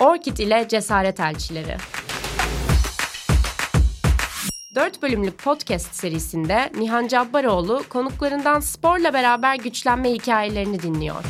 Orkid ile Cesaret Elçileri. 4 bölümlük podcast serisinde Nihan Cabbaroğlu konuklarından sporla beraber güçlenme hikayelerini dinliyor.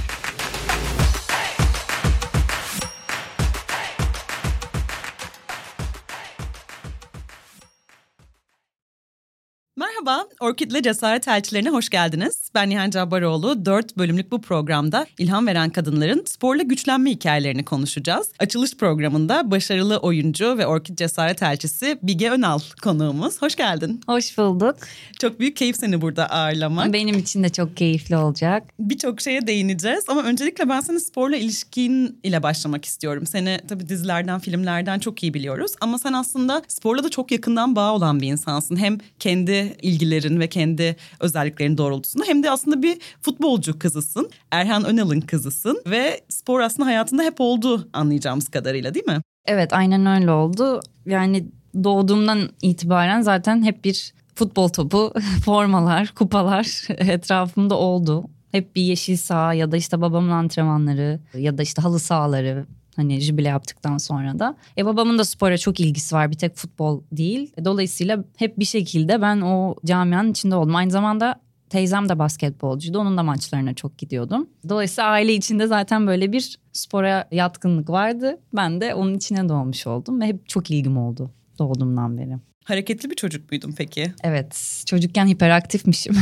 Merhaba, Orkid'le Cesaret Elçilerine hoş geldiniz. Ben Nihan Cabbaroğlu. Dört bölümlük bu programda ilham veren kadınların sporla güçlenme hikayelerini konuşacağız. Açılış programında başarılı oyuncu ve Orkid Cesaret Elçisi Bige Önal konuğumuz. Hoş geldin. Hoş bulduk. Çok büyük keyif seni burada ağırlamak. Benim için de çok keyifli olacak. Birçok şeye değineceğiz ama öncelikle ben senin sporla ilişkin ile başlamak istiyorum. Seni tabii dizilerden, filmlerden çok iyi biliyoruz ama sen aslında sporla da çok yakından bağ olan bir insansın. Hem kendi ilgilerin ve kendi özelliklerin doğrultusunda hem de aslında bir futbolcu kızısın. Erhan Önal'ın kızısın ve spor aslında hayatında hep oldu anlayacağımız kadarıyla değil mi? Evet aynen öyle oldu. Yani doğduğumdan itibaren zaten hep bir futbol topu, formalar, kupalar etrafımda oldu. Hep bir yeşil saha ya da işte babamın antrenmanları ya da işte halı sahaları Hani jübile yaptıktan sonra da. E babamın da spora çok ilgisi var. Bir tek futbol değil. Dolayısıyla hep bir şekilde ben o camianın içinde oldum. Aynı zamanda teyzem de basketbolcuydu. Onun da maçlarına çok gidiyordum. Dolayısıyla aile içinde zaten böyle bir spora yatkınlık vardı. Ben de onun içine doğmuş oldum ve hep çok ilgim oldu doğduğumdan beri. Hareketli bir çocuk muydun peki? Evet, çocukken hiperaktifmişim.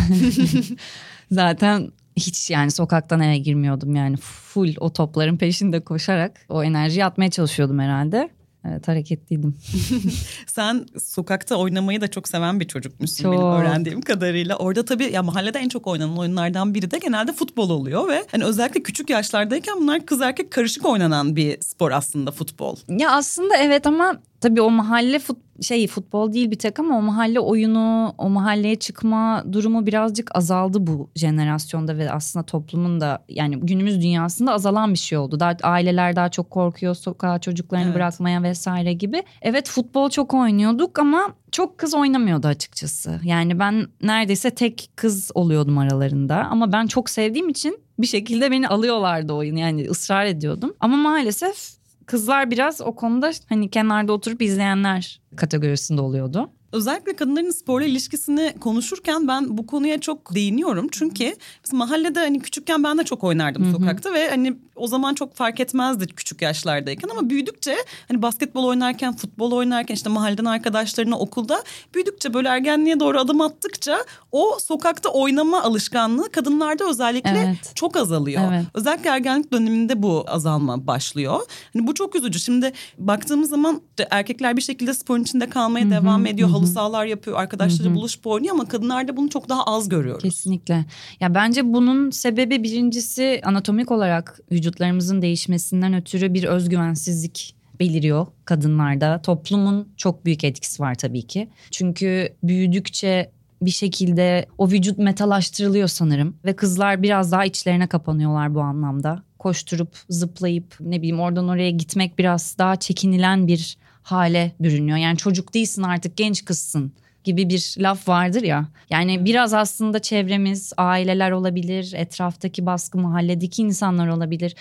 zaten hiç yani sokaktan eve girmiyordum yani full o topların peşinde koşarak o enerjiyi atmaya çalışıyordum herhalde. Evet hareketliydim. Sen sokakta oynamayı da çok seven bir çocukmuşsun çok. benim öğrendiğim kadarıyla. Orada tabii ya mahallede en çok oynanan oyunlardan biri de genelde futbol oluyor ve hani özellikle küçük yaşlardayken bunlar kız erkek karışık oynanan bir spor aslında futbol. Ya aslında evet ama tabii o mahalle fut, şey futbol değil bir tek ama o mahalle oyunu, o mahalleye çıkma durumu birazcık azaldı bu jenerasyonda ve aslında toplumun da yani günümüz dünyasında azalan bir şey oldu. Daha aileler daha çok korkuyor sokağa çocuklarını evet. bırakmaya vesaire gibi. Evet futbol çok oynuyorduk ama çok kız oynamıyordu açıkçası. Yani ben neredeyse tek kız oluyordum aralarında ama ben çok sevdiğim için bir şekilde beni alıyorlardı oyun yani ısrar ediyordum. Ama maalesef kızlar biraz o konuda hani kenarda oturup izleyenler kategorisinde oluyordu. Özellikle kadınların sporla ilişkisini konuşurken ben bu konuya çok değiniyorum. Çünkü mahallede hani küçükken ben de çok oynardım Hı-hı. sokakta ve hani o zaman çok fark etmezdi küçük yaşlardayken ama büyüdükçe hani basketbol oynarken, futbol oynarken işte mahalleden arkadaşlarına okulda büyüdükçe böyle ergenliğe doğru adım attıkça o sokakta oynama alışkanlığı kadınlarda özellikle evet. çok azalıyor. Evet. Özellikle ergenlik döneminde bu azalma başlıyor. Hani bu çok üzücü. Şimdi baktığımız zaman erkekler bir şekilde sporun içinde kalmaya Hı-hı. devam ediyor. Hı-hı. Halı sahalar yapıyor, arkadaşları buluşup oynuyor ama kadınlarda bunu çok daha az görüyoruz. Kesinlikle. Ya bence bunun sebebi birincisi anatomik olarak vücut vücutlarımızın değişmesinden ötürü bir özgüvensizlik beliriyor kadınlarda. Toplumun çok büyük etkisi var tabii ki. Çünkü büyüdükçe bir şekilde o vücut metalaştırılıyor sanırım ve kızlar biraz daha içlerine kapanıyorlar bu anlamda. Koşturup zıplayıp ne bileyim oradan oraya gitmek biraz daha çekinilen bir hale bürünüyor. Yani çocuk değilsin artık genç kızsın gibi bir laf vardır ya. Yani biraz aslında çevremiz, aileler olabilir, etraftaki baskı mahalledeki insanlar olabilir.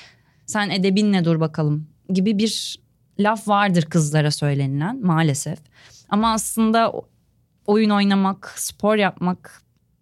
Sen edebinle dur bakalım gibi bir laf vardır kızlara söylenilen maalesef. Ama aslında oyun oynamak, spor yapmak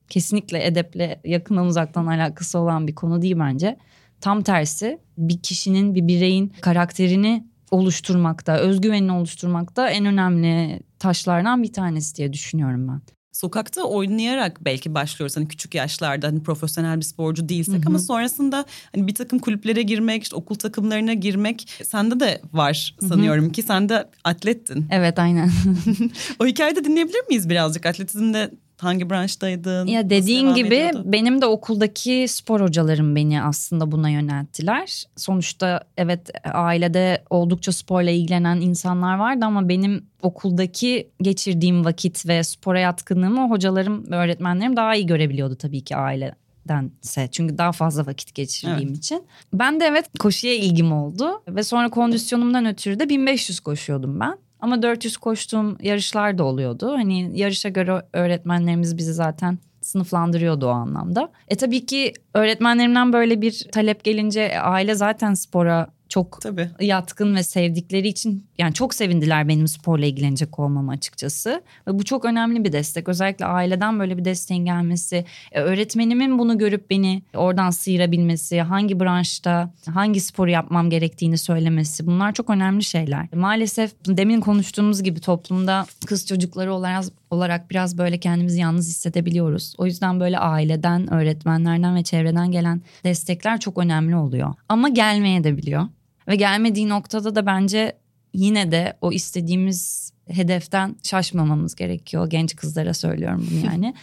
kesinlikle edeple yakından uzaktan alakası olan bir konu değil bence. Tam tersi bir kişinin, bir bireyin karakterini oluşturmakta, özgüvenini oluşturmakta en önemli taşlardan bir tanesi diye düşünüyorum ben. Sokakta oynayarak belki başlıyoruz hani küçük yaşlarda hani profesyonel bir sporcu değilsek hı hı. ama sonrasında hani bir takım kulüplere girmek, işte okul takımlarına girmek sende de var sanıyorum hı hı. ki sen de atlettin. Evet aynen. o hikayede dinleyebilir miyiz birazcık? Atletizmde hangi branştaydın? Ya dediğin gibi ediyordu? benim de okuldaki spor hocalarım beni aslında buna yönelttiler. Sonuçta evet ailede oldukça sporla ilgilenen insanlar vardı ama benim okuldaki geçirdiğim vakit ve spora yatkınlığımı hocalarım ve öğretmenlerim daha iyi görebiliyordu tabii ki aile dense çünkü daha fazla vakit geçirdiğim evet. için. Ben de evet koşuya ilgim oldu ve sonra kondisyonumdan ötürü de 1500 koşuyordum ben. Ama 400 koştuğum yarışlar da oluyordu. Hani yarışa göre öğretmenlerimiz bizi zaten sınıflandırıyordu o anlamda. E tabii ki öğretmenlerimden böyle bir talep gelince aile zaten spora çok Tabii. yatkın ve sevdikleri için yani çok sevindiler benim sporla ilgilenecek olmamı açıkçası. Ve bu çok önemli bir destek. Özellikle aileden böyle bir desteğin gelmesi, e, öğretmenimin bunu görüp beni oradan sıyırabilmesi, hangi branşta hangi sporu yapmam gerektiğini söylemesi bunlar çok önemli şeyler. Maalesef demin konuştuğumuz gibi toplumda kız çocukları olarak olarak biraz böyle kendimizi yalnız hissedebiliyoruz. O yüzden böyle aileden, öğretmenlerden ve çevreden gelen destekler çok önemli oluyor. Ama gelmeye de biliyor. Ve gelmediği noktada da bence yine de o istediğimiz hedeften şaşmamamız gerekiyor. Genç kızlara söylüyorum bunu yani.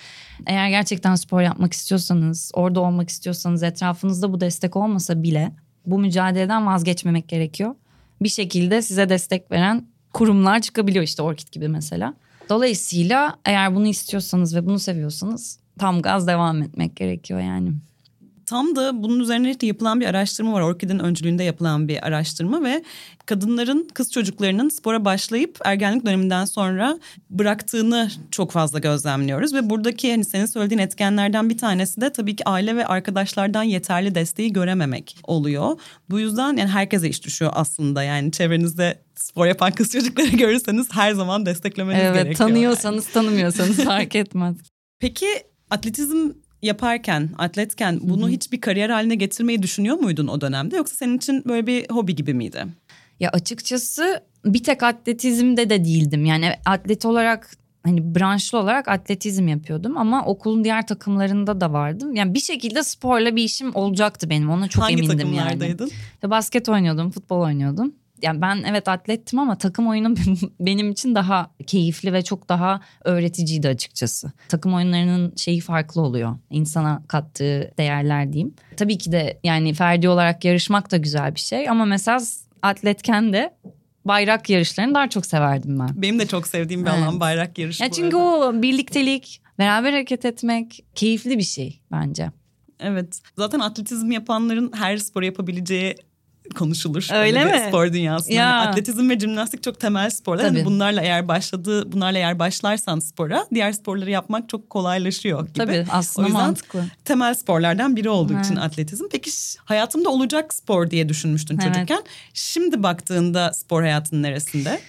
Eğer gerçekten spor yapmak istiyorsanız, orada olmak istiyorsanız etrafınızda bu destek olmasa bile bu mücadeleden vazgeçmemek gerekiyor. Bir şekilde size destek veren kurumlar çıkabiliyor işte Orkid gibi mesela. Dolayısıyla eğer bunu istiyorsanız ve bunu seviyorsanız tam gaz devam etmek gerekiyor yani. Tam da bunun üzerine işte yapılan bir araştırma var. Orkid'in öncülüğünde yapılan bir araştırma ve kadınların, kız çocuklarının spora başlayıp ergenlik döneminden sonra bıraktığını çok fazla gözlemliyoruz. Ve buradaki hani senin söylediğin etkenlerden bir tanesi de tabii ki aile ve arkadaşlardan yeterli desteği görememek oluyor. Bu yüzden yani herkese iş düşüyor aslında. Yani çevrenizde spor yapan kız çocukları görürseniz her zaman desteklemeniz evet, gerekiyor. Tanıyorsanız yani. tanımıyorsanız fark etmez. Peki atletizm yaparken, atletken bunu Hı-hı. hiç bir kariyer haline getirmeyi düşünüyor muydun o dönemde? Yoksa senin için böyle bir hobi gibi miydi? Ya açıkçası bir tek atletizmde de değildim. Yani atlet olarak hani branşlı olarak atletizm yapıyordum ama okulun diğer takımlarında da vardım. Yani bir şekilde sporla bir işim olacaktı benim. Ona çok Hangi emindim yani. Hangi takımlardaydın? İşte basket oynuyordum, futbol oynuyordum yani ben evet atlettim ama takım oyunu benim için daha keyifli ve çok daha öğreticiydi açıkçası. Takım oyunlarının şeyi farklı oluyor. İnsana kattığı değerler diyeyim. Tabii ki de yani ferdi olarak yarışmak da güzel bir şey ama mesela atletken de bayrak yarışlarını daha çok severdim ben. Benim de çok sevdiğim bir evet. alan bayrak yarışı. Ya çünkü o birliktelik, beraber hareket etmek keyifli bir şey bence. Evet. Zaten atletizm yapanların her spor yapabileceği konuşulur. Öyle mi? Spor dünyasında. Ya. Yani atletizm ve jimnastik çok temel sporlar. Hani bunlarla eğer başladı, bunlarla eğer başlarsan spora diğer sporları yapmak çok kolaylaşıyor gibi. Tabii aslında o yüzden mantıklı. temel sporlardan biri olduğu evet. için atletizm. Peki hayatımda olacak spor diye düşünmüştün evet. çocukken. Şimdi baktığında spor hayatının neresinde?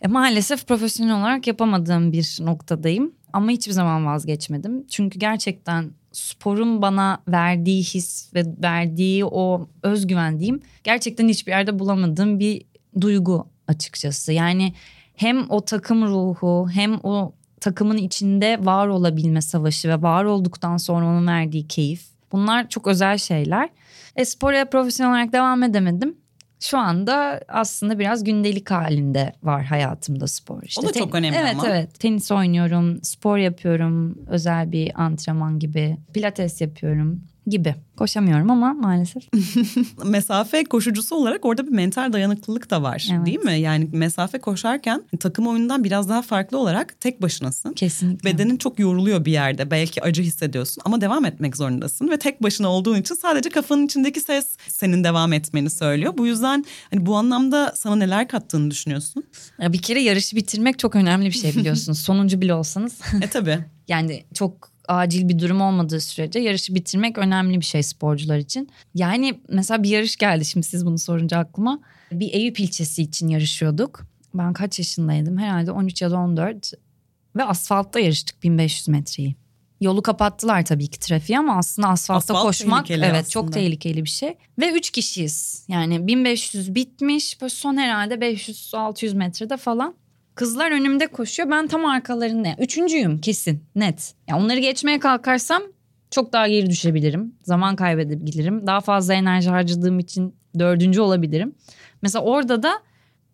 E, maalesef profesyonel olarak yapamadığım bir noktadayım. Ama hiçbir zaman vazgeçmedim. Çünkü gerçekten sporun bana verdiği his ve verdiği o özgüven diyeyim gerçekten hiçbir yerde bulamadığım bir duygu açıkçası. Yani hem o takım ruhu hem o takımın içinde var olabilme savaşı ve var olduktan sonra onun verdiği keyif. Bunlar çok özel şeyler. E, spora profesyonel olarak devam edemedim şu anda aslında biraz gündelik halinde var hayatımda spor. İşte o da çok önemli evet, ama. Evet evet tenis oynuyorum, spor yapıyorum, özel bir antrenman gibi, pilates yapıyorum gibi. Koşamıyorum ama maalesef. mesafe koşucusu olarak orada bir mental dayanıklılık da var evet. değil mi? Yani mesafe koşarken takım oyunundan biraz daha farklı olarak tek başınasın. Kesinlikle. Bedenin çok yoruluyor bir yerde. Belki acı hissediyorsun ama devam etmek zorundasın. Ve tek başına olduğun için sadece kafanın içindeki ses senin devam etmeni söylüyor. Bu yüzden hani bu anlamda sana neler kattığını düşünüyorsun? Ya bir kere yarışı bitirmek çok önemli bir şey biliyorsunuz. Sonuncu bile olsanız. e tabii. yani çok acil bir durum olmadığı sürece yarışı bitirmek önemli bir şey sporcular için. Yani mesela bir yarış geldi şimdi siz bunu sorunca aklıma. Bir Eyüp ilçesi için yarışıyorduk. Ben kaç yaşındaydım? Herhalde 13 ya da 14. Ve asfaltta yarıştık 1500 metreyi. Yolu kapattılar tabii ki trafiği ama aslında asfaltta Asfalt koşmak evet aslında. çok tehlikeli bir şey. Ve 3 kişiyiz. Yani 1500 bitmiş. Böyle son herhalde 500-600 metrede falan. Kızlar önümde koşuyor. Ben tam arkalarında. Üçüncüyüm kesin net. Yani onları geçmeye kalkarsam çok daha geri düşebilirim. Zaman kaybedebilirim. Daha fazla enerji harcadığım için dördüncü olabilirim. Mesela orada da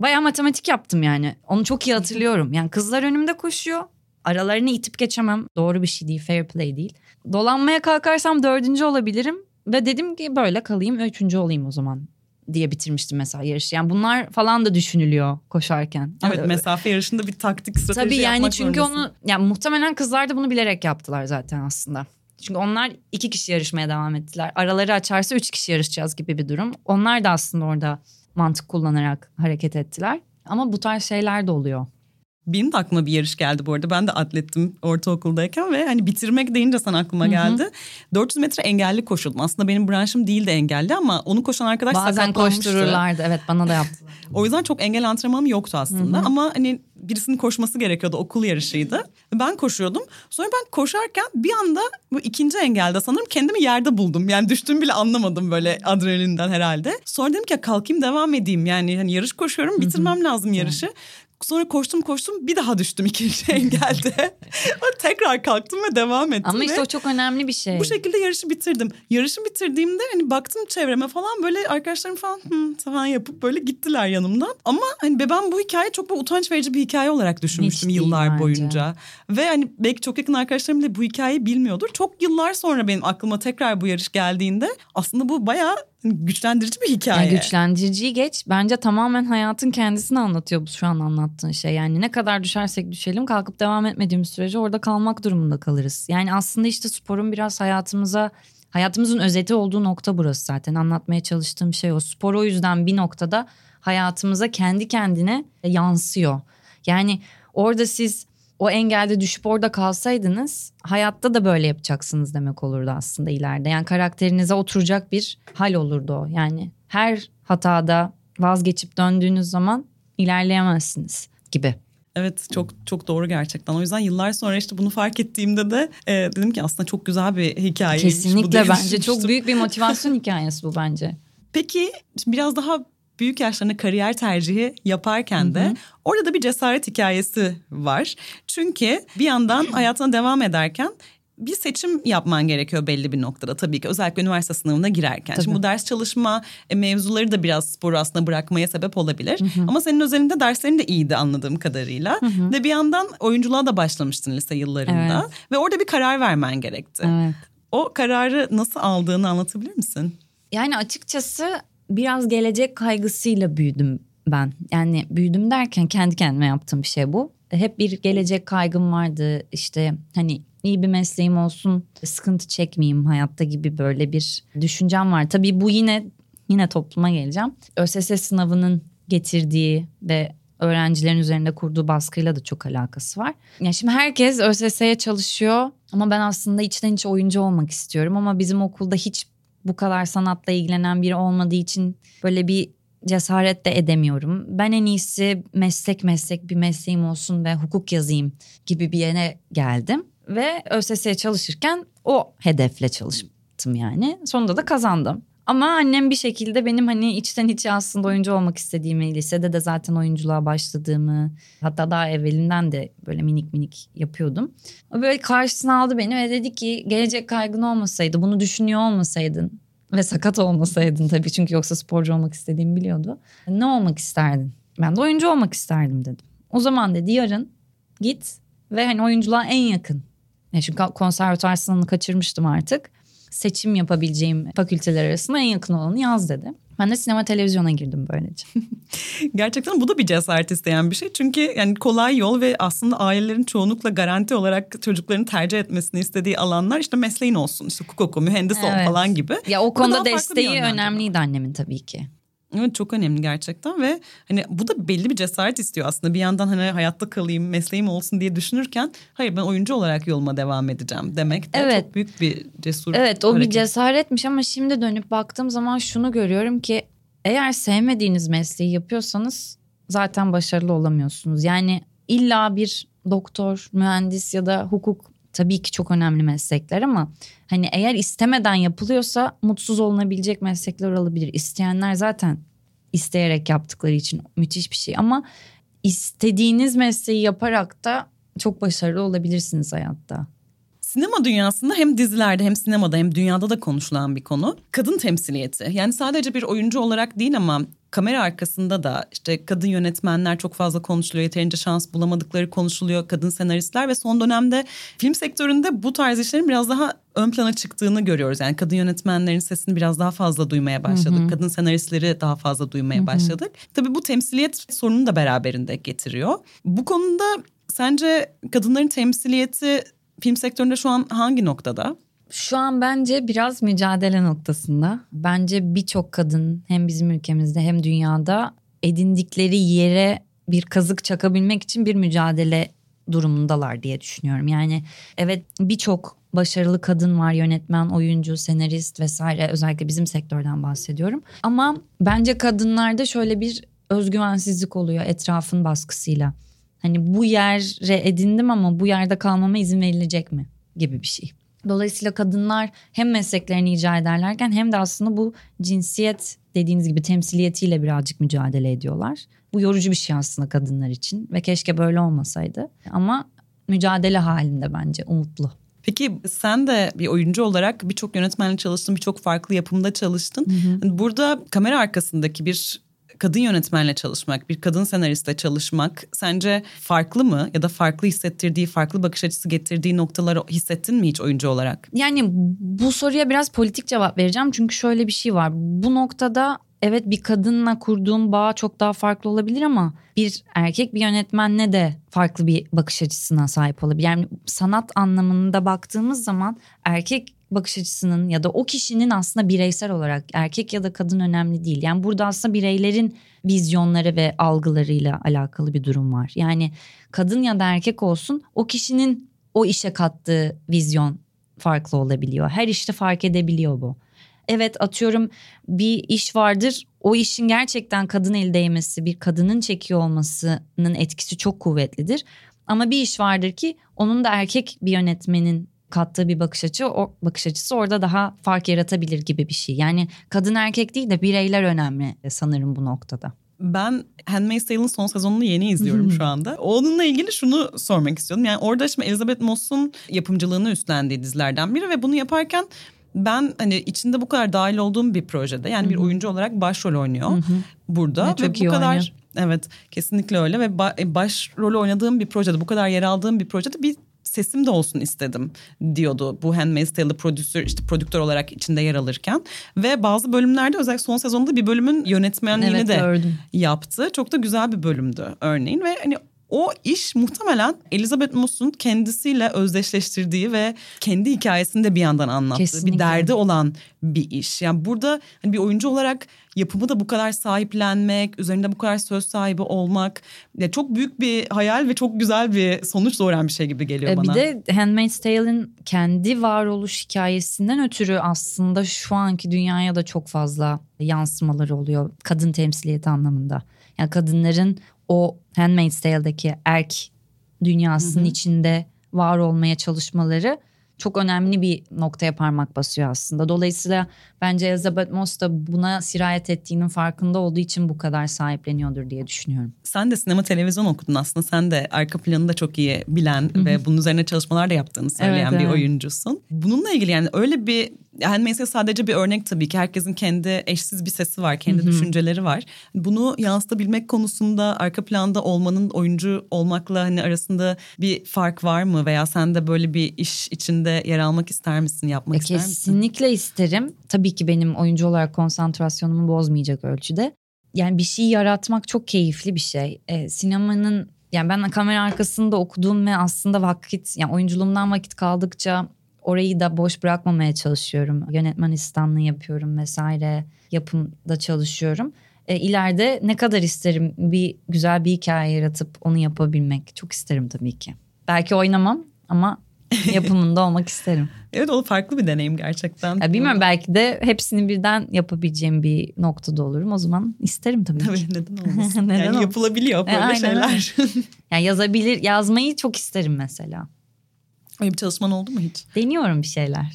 bayağı matematik yaptım yani. Onu çok iyi hatırlıyorum. Yani kızlar önümde koşuyor. Aralarını itip geçemem. Doğru bir şey değil, fair play değil. Dolanmaya kalkarsam dördüncü olabilirim. Ve dedim ki böyle kalayım, üçüncü olayım o zaman diye bitirmiştim mesela yarışı. Yani bunlar falan da düşünülüyor koşarken. Evet mesafe yarışında bir taktik strateji Tabii yani çünkü zorundasın. onu yani muhtemelen kızlar da bunu bilerek yaptılar zaten aslında. Çünkü onlar iki kişi yarışmaya devam ettiler. Araları açarsa üç kişi yarışacağız gibi bir durum. Onlar da aslında orada mantık kullanarak hareket ettiler. Ama bu tarz şeyler de oluyor. Benim de aklıma bir yarış geldi bu arada. Ben de atlettim ortaokuldayken ve hani bitirmek deyince sana aklıma geldi. Hı hı. 400 metre engelli koşuldum. Aslında benim branşım değil de engelli ama onu koşan arkadaş Bazen koştururlardı. Evet bana da yaptılar. o yüzden çok engel antrenmanım yoktu aslında. Hı hı. Ama hani birisinin koşması gerekiyordu. Okul yarışıydı. Ben koşuyordum. Sonra ben koşarken bir anda bu ikinci engelde sanırım kendimi yerde buldum. Yani düştüğümü bile anlamadım böyle adrenalinden herhalde. Sonra dedim ki kalkayım devam edeyim. Yani hani yarış koşuyorum bitirmem lazım yarışı. Sonra koştum koştum bir daha düştüm ikinci engelde. Tekrar kalktım ve devam ettim. Ama işte o çok önemli bir şey. Bu şekilde yarışı bitirdim. Yarışı bitirdiğimde hani baktım çevreme falan böyle arkadaşlarım falan hı, falan yapıp böyle gittiler yanımdan. Ama hani ben bu hikaye çok bir utanç verici bir hikaye olarak düşünmüştüm Hiç yıllar bence. boyunca. Ve hani belki çok yakın arkadaşlarım bile bu hikayeyi bilmiyordur. Çok yıllar sonra benim aklıma tekrar bu yarış geldiğinde aslında bu bayağı güçlendirici bir hikaye. Yani güçlendiriciyi geç. Bence tamamen hayatın kendisini anlatıyor bu şu an anlattığın şey. Yani ne kadar düşersek düşelim kalkıp devam etmediğimiz sürece orada kalmak durumunda kalırız. Yani aslında işte sporun biraz hayatımıza hayatımızın özeti olduğu nokta burası zaten. Anlatmaya çalıştığım şey o. Spor o yüzden bir noktada hayatımıza kendi kendine yansıyor. Yani orada siz o engelde düşüp orada kalsaydınız hayatta da böyle yapacaksınız demek olurdu aslında ileride. Yani karakterinize oturacak bir hal olurdu o. Yani her hatada vazgeçip döndüğünüz zaman ilerleyemezsiniz gibi. Evet çok çok doğru gerçekten. O yüzden yıllar sonra işte bunu fark ettiğimde de e, dedim ki aslında çok güzel bir hikaye. Kesinlikle bence çok büyük bir motivasyon hikayesi bu bence. Peki biraz daha büyük yaşlarında kariyer tercihi yaparken de hı hı. orada da bir cesaret hikayesi var. Çünkü bir yandan hayatına devam ederken bir seçim yapman gerekiyor belli bir noktada tabii ki özellikle üniversite sınavına girerken. Tabii. Şimdi bu ders çalışma e, mevzuları da biraz sporu aslında bırakmaya sebep olabilir. Hı hı. Ama senin özelinde derslerin de iyiydi anladığım kadarıyla. Hı hı. Ve bir yandan oyunculuğa da başlamıştın lise yıllarında. Evet. Ve orada bir karar vermen gerekti. Evet. O kararı nasıl aldığını anlatabilir misin? Yani açıkçası biraz gelecek kaygısıyla büyüdüm ben. Yani büyüdüm derken kendi kendime yaptığım bir şey bu. Hep bir gelecek kaygım vardı. İşte hani iyi bir mesleğim olsun, sıkıntı çekmeyeyim hayatta gibi böyle bir düşüncem var. Tabii bu yine yine topluma geleceğim. ÖSS sınavının getirdiği ve öğrencilerin üzerinde kurduğu baskıyla da çok alakası var. Yani şimdi herkes ÖSS'ye çalışıyor ama ben aslında içten içe oyuncu olmak istiyorum ama bizim okulda hiç bu kadar sanatla ilgilenen biri olmadığı için böyle bir cesaret de edemiyorum. Ben en iyisi meslek meslek bir mesleğim olsun ve hukuk yazayım gibi bir yere geldim. Ve ÖSS'ye çalışırken o hedefle çalıştım yani. Sonunda da kazandım. Ama annem bir şekilde benim hani içten içe aslında oyuncu olmak istediğimi, lisede de zaten oyunculuğa başladığımı, hatta daha evvelinden de böyle minik minik yapıyordum. O böyle karşısına aldı beni ve dedi ki gelecek kaygın olmasaydı, bunu düşünüyor olmasaydın ve sakat olmasaydın tabii çünkü yoksa sporcu olmak istediğimi biliyordu. Ne olmak isterdin? Ben de oyuncu olmak isterdim dedim. O zaman dedi yarın git ve hani oyunculuğa en yakın. Yani çünkü konservatuar sınavını kaçırmıştım artık seçim yapabileceğim fakülteler arasında en yakın olanı yaz dedi. Ben de sinema televizyona girdim böylece. Gerçekten bu da bir cesaret isteyen bir şey. Çünkü yani kolay yol ve aslında ailelerin çoğunlukla garanti olarak çocuklarını tercih etmesini istediği alanlar işte mesleğin olsun. işte hukuk oku, mühendis evet. ol falan gibi. Ya o konuda desteği önemliydi annemin tabii ki. Evet çok önemli gerçekten ve hani bu da belli bir cesaret istiyor aslında. Bir yandan hani hayatta kalayım, mesleğim olsun diye düşünürken hayır ben oyuncu olarak yoluma devam edeceğim demek de evet. çok büyük bir cesur Evet o hareket. bir cesaretmiş ama şimdi dönüp baktığım zaman şunu görüyorum ki eğer sevmediğiniz mesleği yapıyorsanız zaten başarılı olamıyorsunuz. Yani illa bir doktor, mühendis ya da hukuk tabii ki çok önemli meslekler ama hani eğer istemeden yapılıyorsa mutsuz olunabilecek meslekler olabilir. İsteyenler zaten isteyerek yaptıkları için müthiş bir şey ama istediğiniz mesleği yaparak da çok başarılı olabilirsiniz hayatta. Sinema dünyasında hem dizilerde hem sinemada hem dünyada da konuşulan bir konu. Kadın temsiliyeti. Yani sadece bir oyuncu olarak değil ama kamera arkasında da işte kadın yönetmenler çok fazla konuşuluyor. Yeterince şans bulamadıkları konuşuluyor. Kadın senaristler ve son dönemde film sektöründe bu tarz işlerin biraz daha ön plana çıktığını görüyoruz. Yani kadın yönetmenlerin sesini biraz daha fazla duymaya başladık. Hı hı. Kadın senaristleri daha fazla duymaya hı hı. başladık. Tabii bu temsiliyet sorununu da beraberinde getiriyor. Bu konuda sence kadınların temsiliyeti film sektöründe şu an hangi noktada? Şu an bence biraz mücadele noktasında. Bence birçok kadın hem bizim ülkemizde hem dünyada edindikleri yere bir kazık çakabilmek için bir mücadele durumundalar diye düşünüyorum. Yani evet birçok başarılı kadın var yönetmen, oyuncu, senarist vesaire özellikle bizim sektörden bahsediyorum. Ama bence kadınlarda şöyle bir özgüvensizlik oluyor etrafın baskısıyla. Hani bu yere edindim ama bu yerde kalmama izin verilecek mi gibi bir şey. Dolayısıyla kadınlar hem mesleklerini icra ederlerken hem de aslında bu cinsiyet dediğiniz gibi temsiliyetiyle birazcık mücadele ediyorlar. Bu yorucu bir şey aslında kadınlar için ve keşke böyle olmasaydı. Ama mücadele halinde bence umutlu. Peki sen de bir oyuncu olarak birçok yönetmenle çalıştın, birçok farklı yapımda çalıştın. Hı hı. Burada kamera arkasındaki bir kadın yönetmenle çalışmak, bir kadın senaristle çalışmak sence farklı mı? Ya da farklı hissettirdiği, farklı bakış açısı getirdiği noktaları hissettin mi hiç oyuncu olarak? Yani bu soruya biraz politik cevap vereceğim. Çünkü şöyle bir şey var. Bu noktada evet bir kadınla kurduğum bağ çok daha farklı olabilir ama bir erkek bir yönetmenle de farklı bir bakış açısına sahip olabilir. Yani sanat anlamında baktığımız zaman erkek bakış açısının ya da o kişinin aslında bireysel olarak erkek ya da kadın önemli değil. Yani burada aslında bireylerin vizyonları ve algılarıyla alakalı bir durum var. Yani kadın ya da erkek olsun o kişinin o işe kattığı vizyon farklı olabiliyor. Her işte fark edebiliyor bu. Evet atıyorum bir iş vardır. O işin gerçekten kadın el değmesi, bir kadının çekiyor olmasının etkisi çok kuvvetlidir. Ama bir iş vardır ki onun da erkek bir yönetmenin kattığı bir bakış açı o bakış açısı orada daha fark yaratabilir gibi bir şey. Yani kadın erkek değil de bireyler önemli sanırım bu noktada. Ben Handmaid's Tale'ın son sezonunu yeni izliyorum şu anda. Onunla ilgili şunu sormak istiyordum. Yani orada şimdi Elizabeth Moss'un yapımcılığını üstlendiği dizilerden biri ve bunu yaparken ben hani içinde bu kadar dahil olduğum bir projede yani bir oyuncu olarak başrol oynuyor Hı-hı. burada ve, bu kadar oynuyor. evet kesinlikle öyle ve ba- başrol oynadığım bir projede bu kadar yer aldığım bir projede bir sesim de olsun istedim diyordu bu Handmaid's Tale'ı prodüktör işte prodüktör olarak içinde yer alırken ve bazı bölümlerde özellikle son sezonda bir bölümün yönetmenliğini evet, de gördüm. yaptı. Çok da güzel bir bölümdü örneğin ve hani o iş muhtemelen Elizabeth Moss'un kendisiyle özdeşleştirdiği ve kendi hikayesini de bir yandan anlattığı Kesinlikle. bir derdi olan bir iş. Yani burada hani bir oyuncu olarak yapımı da bu kadar sahiplenmek, üzerinde bu kadar söz sahibi olmak ya çok büyük bir hayal ve çok güzel bir sonuç doğuran bir şey gibi geliyor e, bana. Bir de Handmaid's Tale'in kendi varoluş hikayesinden ötürü aslında şu anki dünyaya da çok fazla yansımaları oluyor kadın temsiliyeti anlamında. Yani kadınların o Handmaid's Tale'daki erk dünyasının hı hı. içinde var olmaya çalışmaları çok önemli bir noktaya parmak basıyor aslında. Dolayısıyla bence Elizabeth Moss da buna sirayet ettiğinin farkında olduğu için bu kadar sahipleniyordur diye düşünüyorum. Sen de sinema televizyon okudun aslında. Sen de arka planını da çok iyi bilen ve bunun üzerine çalışmalar da yaptığını söyleyen evet, bir evet. oyuncusun. Bununla ilgili yani öyle bir yani mesela sadece bir örnek tabii ki herkesin kendi eşsiz bir sesi var, kendi düşünceleri var. Bunu yansıtabilmek konusunda arka planda olmanın oyuncu olmakla hani arasında bir fark var mı veya sen de böyle bir iş içinde yer almak ister misin, yapmak e, ister misin? Kesinlikle isterim. Tabii ki benim oyuncu olarak konsantrasyonumu bozmayacak ölçüde. Yani bir şey yaratmak çok keyifli bir şey. E, sinemanın yani ben kamera arkasında okuduğum ve aslında vakit yani oyunculuğumdan vakit kaldıkça orayı da boş bırakmamaya çalışıyorum. Yönetmen asistanlığı yapıyorum vesaire yapımda çalışıyorum. E, ileride ne kadar isterim bir güzel bir hikaye yaratıp onu yapabilmek çok isterim tabii ki. Belki oynamam ama yapımında olmak isterim. Evet o farklı bir deneyim gerçekten. Ya bilmiyorum belki de hepsini birden yapabileceğim bir noktada olurum. O zaman isterim tabii, tabii ki. neden olmasın? neden yani yapılabiliyor böyle e, şeyler. yani yazabilir, yazmayı çok isterim mesela. Öyle bir çalışman oldu mu hiç? Deniyorum bir şeyler.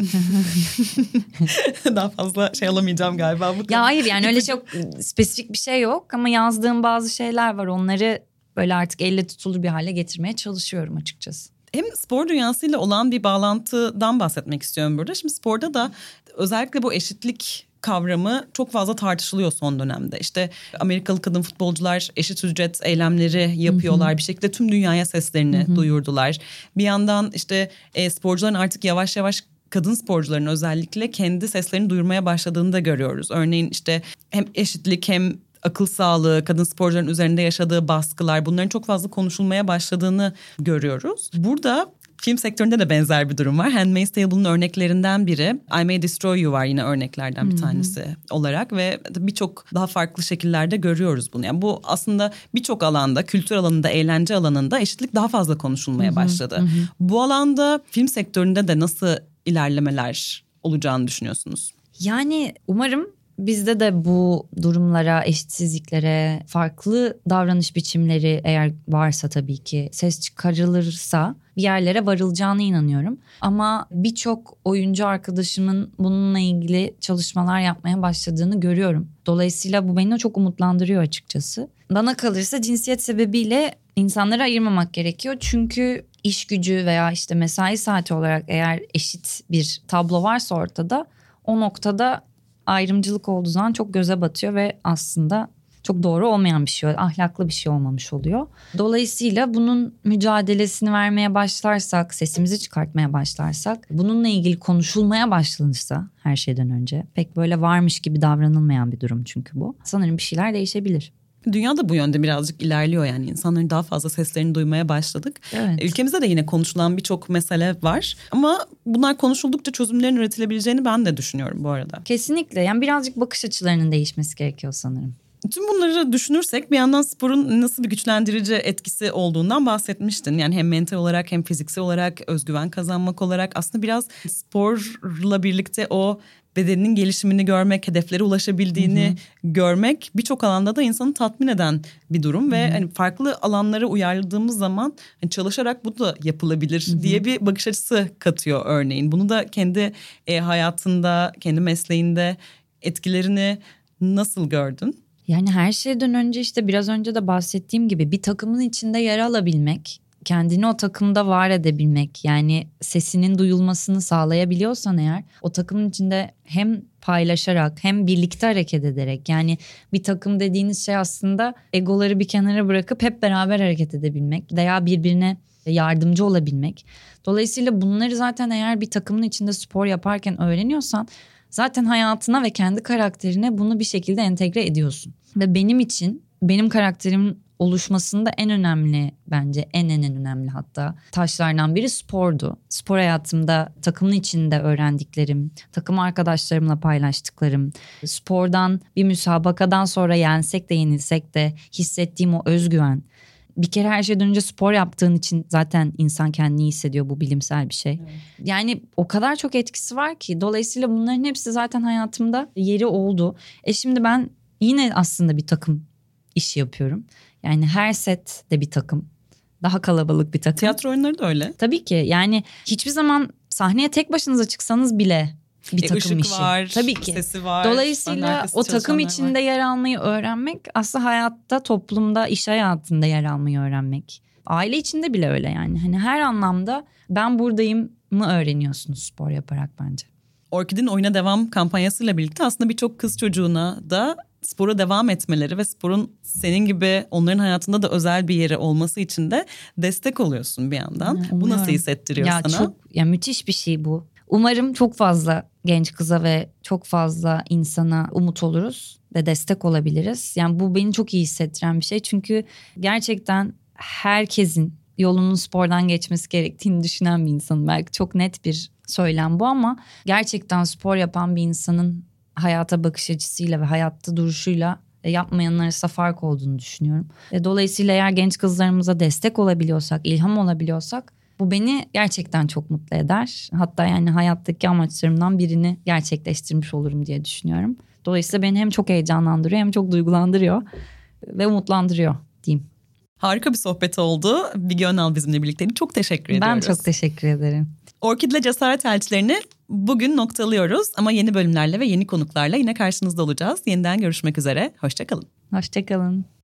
Daha fazla şey alamayacağım galiba. Bu ya hayır yani öyle çok spesifik bir şey yok ama yazdığım bazı şeyler var. Onları böyle artık elle tutulur bir hale getirmeye çalışıyorum açıkçası hem spor dünyasıyla olan bir bağlantıdan bahsetmek istiyorum burada. Şimdi sporda da özellikle bu eşitlik kavramı çok fazla tartışılıyor son dönemde. İşte Amerikalı kadın futbolcular eşit ücret eylemleri yapıyorlar. Hı hı. Bir şekilde tüm dünyaya seslerini hı hı. duyurdular. Bir yandan işte e, sporcuların artık yavaş yavaş kadın sporcuların özellikle kendi seslerini duyurmaya başladığını da görüyoruz. Örneğin işte hem eşitlik hem akıl sağlığı, kadın sporcuların üzerinde yaşadığı baskılar bunların çok fazla konuşulmaya başladığını görüyoruz. Burada Film sektöründe de benzer bir durum var. Handmaid's Tale'ın örneklerinden biri. I May Destroy You var yine örneklerden bir tanesi olarak ve birçok daha farklı şekillerde görüyoruz bunu. Yani bu aslında birçok alanda, kültür alanında, eğlence alanında eşitlik daha fazla konuşulmaya başladı. Hı-hı. Bu alanda film sektöründe de nasıl ilerlemeler olacağını düşünüyorsunuz? Yani umarım bizde de bu durumlara, eşitsizliklere, farklı davranış biçimleri eğer varsa tabii ki ses çıkarılırsa bir yerlere varılacağına inanıyorum. Ama birçok oyuncu arkadaşımın bununla ilgili çalışmalar yapmaya başladığını görüyorum. Dolayısıyla bu beni çok umutlandırıyor açıkçası. Bana kalırsa cinsiyet sebebiyle insanları ayırmamak gerekiyor. Çünkü iş gücü veya işte mesai saati olarak eğer eşit bir tablo varsa ortada o noktada ayrımcılık olduğu zaman çok göze batıyor ve aslında çok doğru olmayan bir şey, ahlaklı bir şey olmamış oluyor. Dolayısıyla bunun mücadelesini vermeye başlarsak, sesimizi çıkartmaya başlarsak, bununla ilgili konuşulmaya başlanırsa her şeyden önce pek böyle varmış gibi davranılmayan bir durum çünkü bu. Sanırım bir şeyler değişebilir. Dünya da bu yönde birazcık ilerliyor yani insanların daha fazla seslerini duymaya başladık. Evet. Ülkemizde de yine konuşulan birçok mesele var ama bunlar konuşuldukça çözümlerin üretilebileceğini ben de düşünüyorum bu arada. Kesinlikle yani birazcık bakış açılarının değişmesi gerekiyor sanırım. Tüm bunları düşünürsek bir yandan sporun nasıl bir güçlendirici etkisi olduğundan bahsetmiştin. Yani hem mental olarak hem fiziksel olarak özgüven kazanmak olarak aslında biraz sporla birlikte o bedeninin gelişimini görmek, hedeflere ulaşabildiğini hı hı. görmek birçok alanda da insanı tatmin eden bir durum hı hı. ve hani farklı alanlara uyarladığımız zaman hani çalışarak bu da yapılabilir hı hı. diye bir bakış açısı katıyor örneğin. Bunu da kendi e, hayatında, kendi mesleğinde etkilerini nasıl gördün? Yani her şeyden önce işte biraz önce de bahsettiğim gibi bir takımın içinde yer alabilmek, kendini o takımda var edebilmek yani sesinin duyulmasını sağlayabiliyorsan eğer o takımın içinde hem paylaşarak hem birlikte hareket ederek yani bir takım dediğiniz şey aslında egoları bir kenara bırakıp hep beraber hareket edebilmek veya birbirine yardımcı olabilmek. Dolayısıyla bunları zaten eğer bir takımın içinde spor yaparken öğreniyorsan zaten hayatına ve kendi karakterine bunu bir şekilde entegre ediyorsun. Ve benim için benim karakterimin oluşmasında en önemli bence en en en önemli hatta taşlardan biri spordu. Spor hayatımda takımın içinde öğrendiklerim, takım arkadaşlarımla paylaştıklarım, spordan bir müsabakadan sonra yensek de yenilsek de hissettiğim o özgüven. Bir kere her şeyden önce spor yaptığın için zaten insan kendini hissediyor bu bilimsel bir şey. Evet. Yani o kadar çok etkisi var ki dolayısıyla bunların hepsi zaten hayatımda yeri oldu. E şimdi ben yine aslında bir takım işi yapıyorum. Yani her set de bir takım. Daha kalabalık bir takım. Tiyatro oyunları da öyle. Tabii ki yani hiçbir zaman sahneye tek başınıza çıksanız bile bir e, takım işi. var, Tabii ki. sesi var. Dolayısıyla o takım içinde var. yer almayı öğrenmek aslında hayatta, toplumda, iş hayatında yer almayı öğrenmek. Aile içinde bile öyle yani. Hani her anlamda ben buradayım mı öğreniyorsunuz spor yaparak bence. Orkid'in oyuna devam kampanyasıyla birlikte aslında birçok kız çocuğuna da spora devam etmeleri ve sporun senin gibi onların hayatında da özel bir yeri olması için de destek oluyorsun bir yandan. Umuyorum. Bu nasıl hissettiriyor ya sana? Çok, ya müthiş bir şey bu. Umarım çok fazla genç kıza ve çok fazla insana umut oluruz ve destek olabiliriz. Yani bu beni çok iyi hissettiren bir şey. Çünkü gerçekten herkesin yolunun spordan geçmesi gerektiğini düşünen bir insanım. Belki çok net bir söylem bu ama gerçekten spor yapan bir insanın hayata bakış açısıyla ve hayatta duruşuyla e, yapmayanlar arasında fark olduğunu düşünüyorum. E, dolayısıyla eğer genç kızlarımıza destek olabiliyorsak, ilham olabiliyorsak bu beni gerçekten çok mutlu eder. Hatta yani hayattaki amaçlarımdan birini gerçekleştirmiş olurum diye düşünüyorum. Dolayısıyla beni hem çok heyecanlandırıyor hem çok duygulandırıyor ve umutlandırıyor diyeyim. Harika bir sohbet oldu. Bilge Önal bizimle birlikteydi. Çok teşekkür ediyoruz. Ben çok teşekkür ederim. Orkid'le cesaret elçilerini bugün noktalıyoruz ama yeni bölümlerle ve yeni konuklarla yine karşınızda olacağız. Yeniden görüşmek üzere. Hoşçakalın. Hoşçakalın.